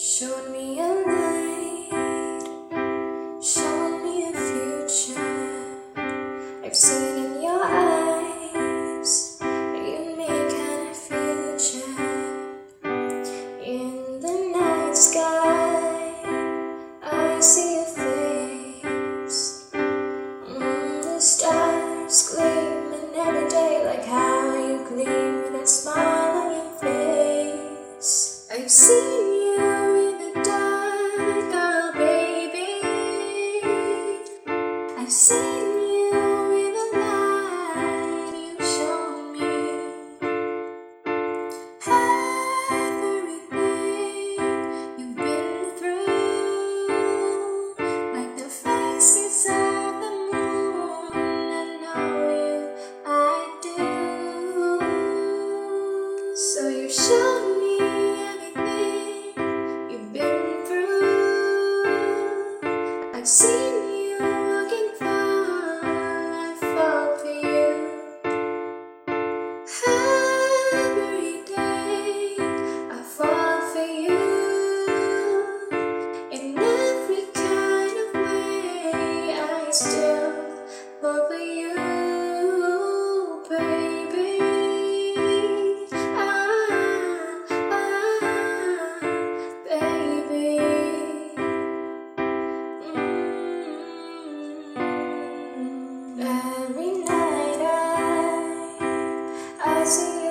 Showed me a light, showed me a future. I've seen in your eyes you make kind future. In the night sky, I see a face. Mm, the stars gleaming every day, like how you gleam with that smile on your face. I've seen I've seen you in the light you showed me. Everything you've been through, like the faces of the moon. I know you, I do. So you showed me everything you've been through. I've seen ふ ー I I see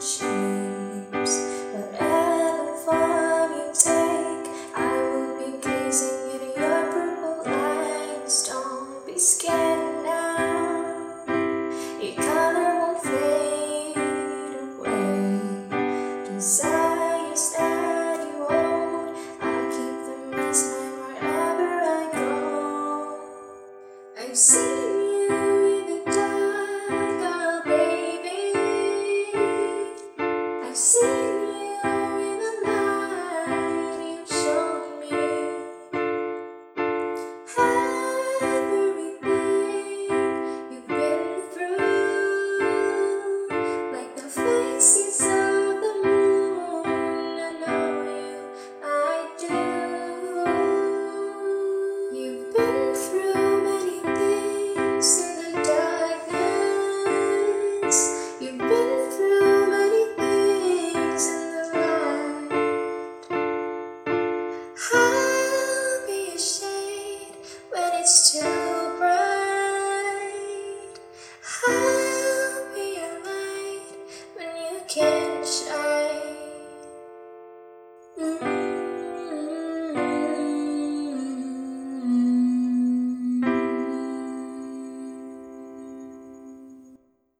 shapes. Whatever form you take, I will be gazing at your purple eyes. Don't be scared now. Your color won't fade away. You I'll keep them wherever I go. I've seen which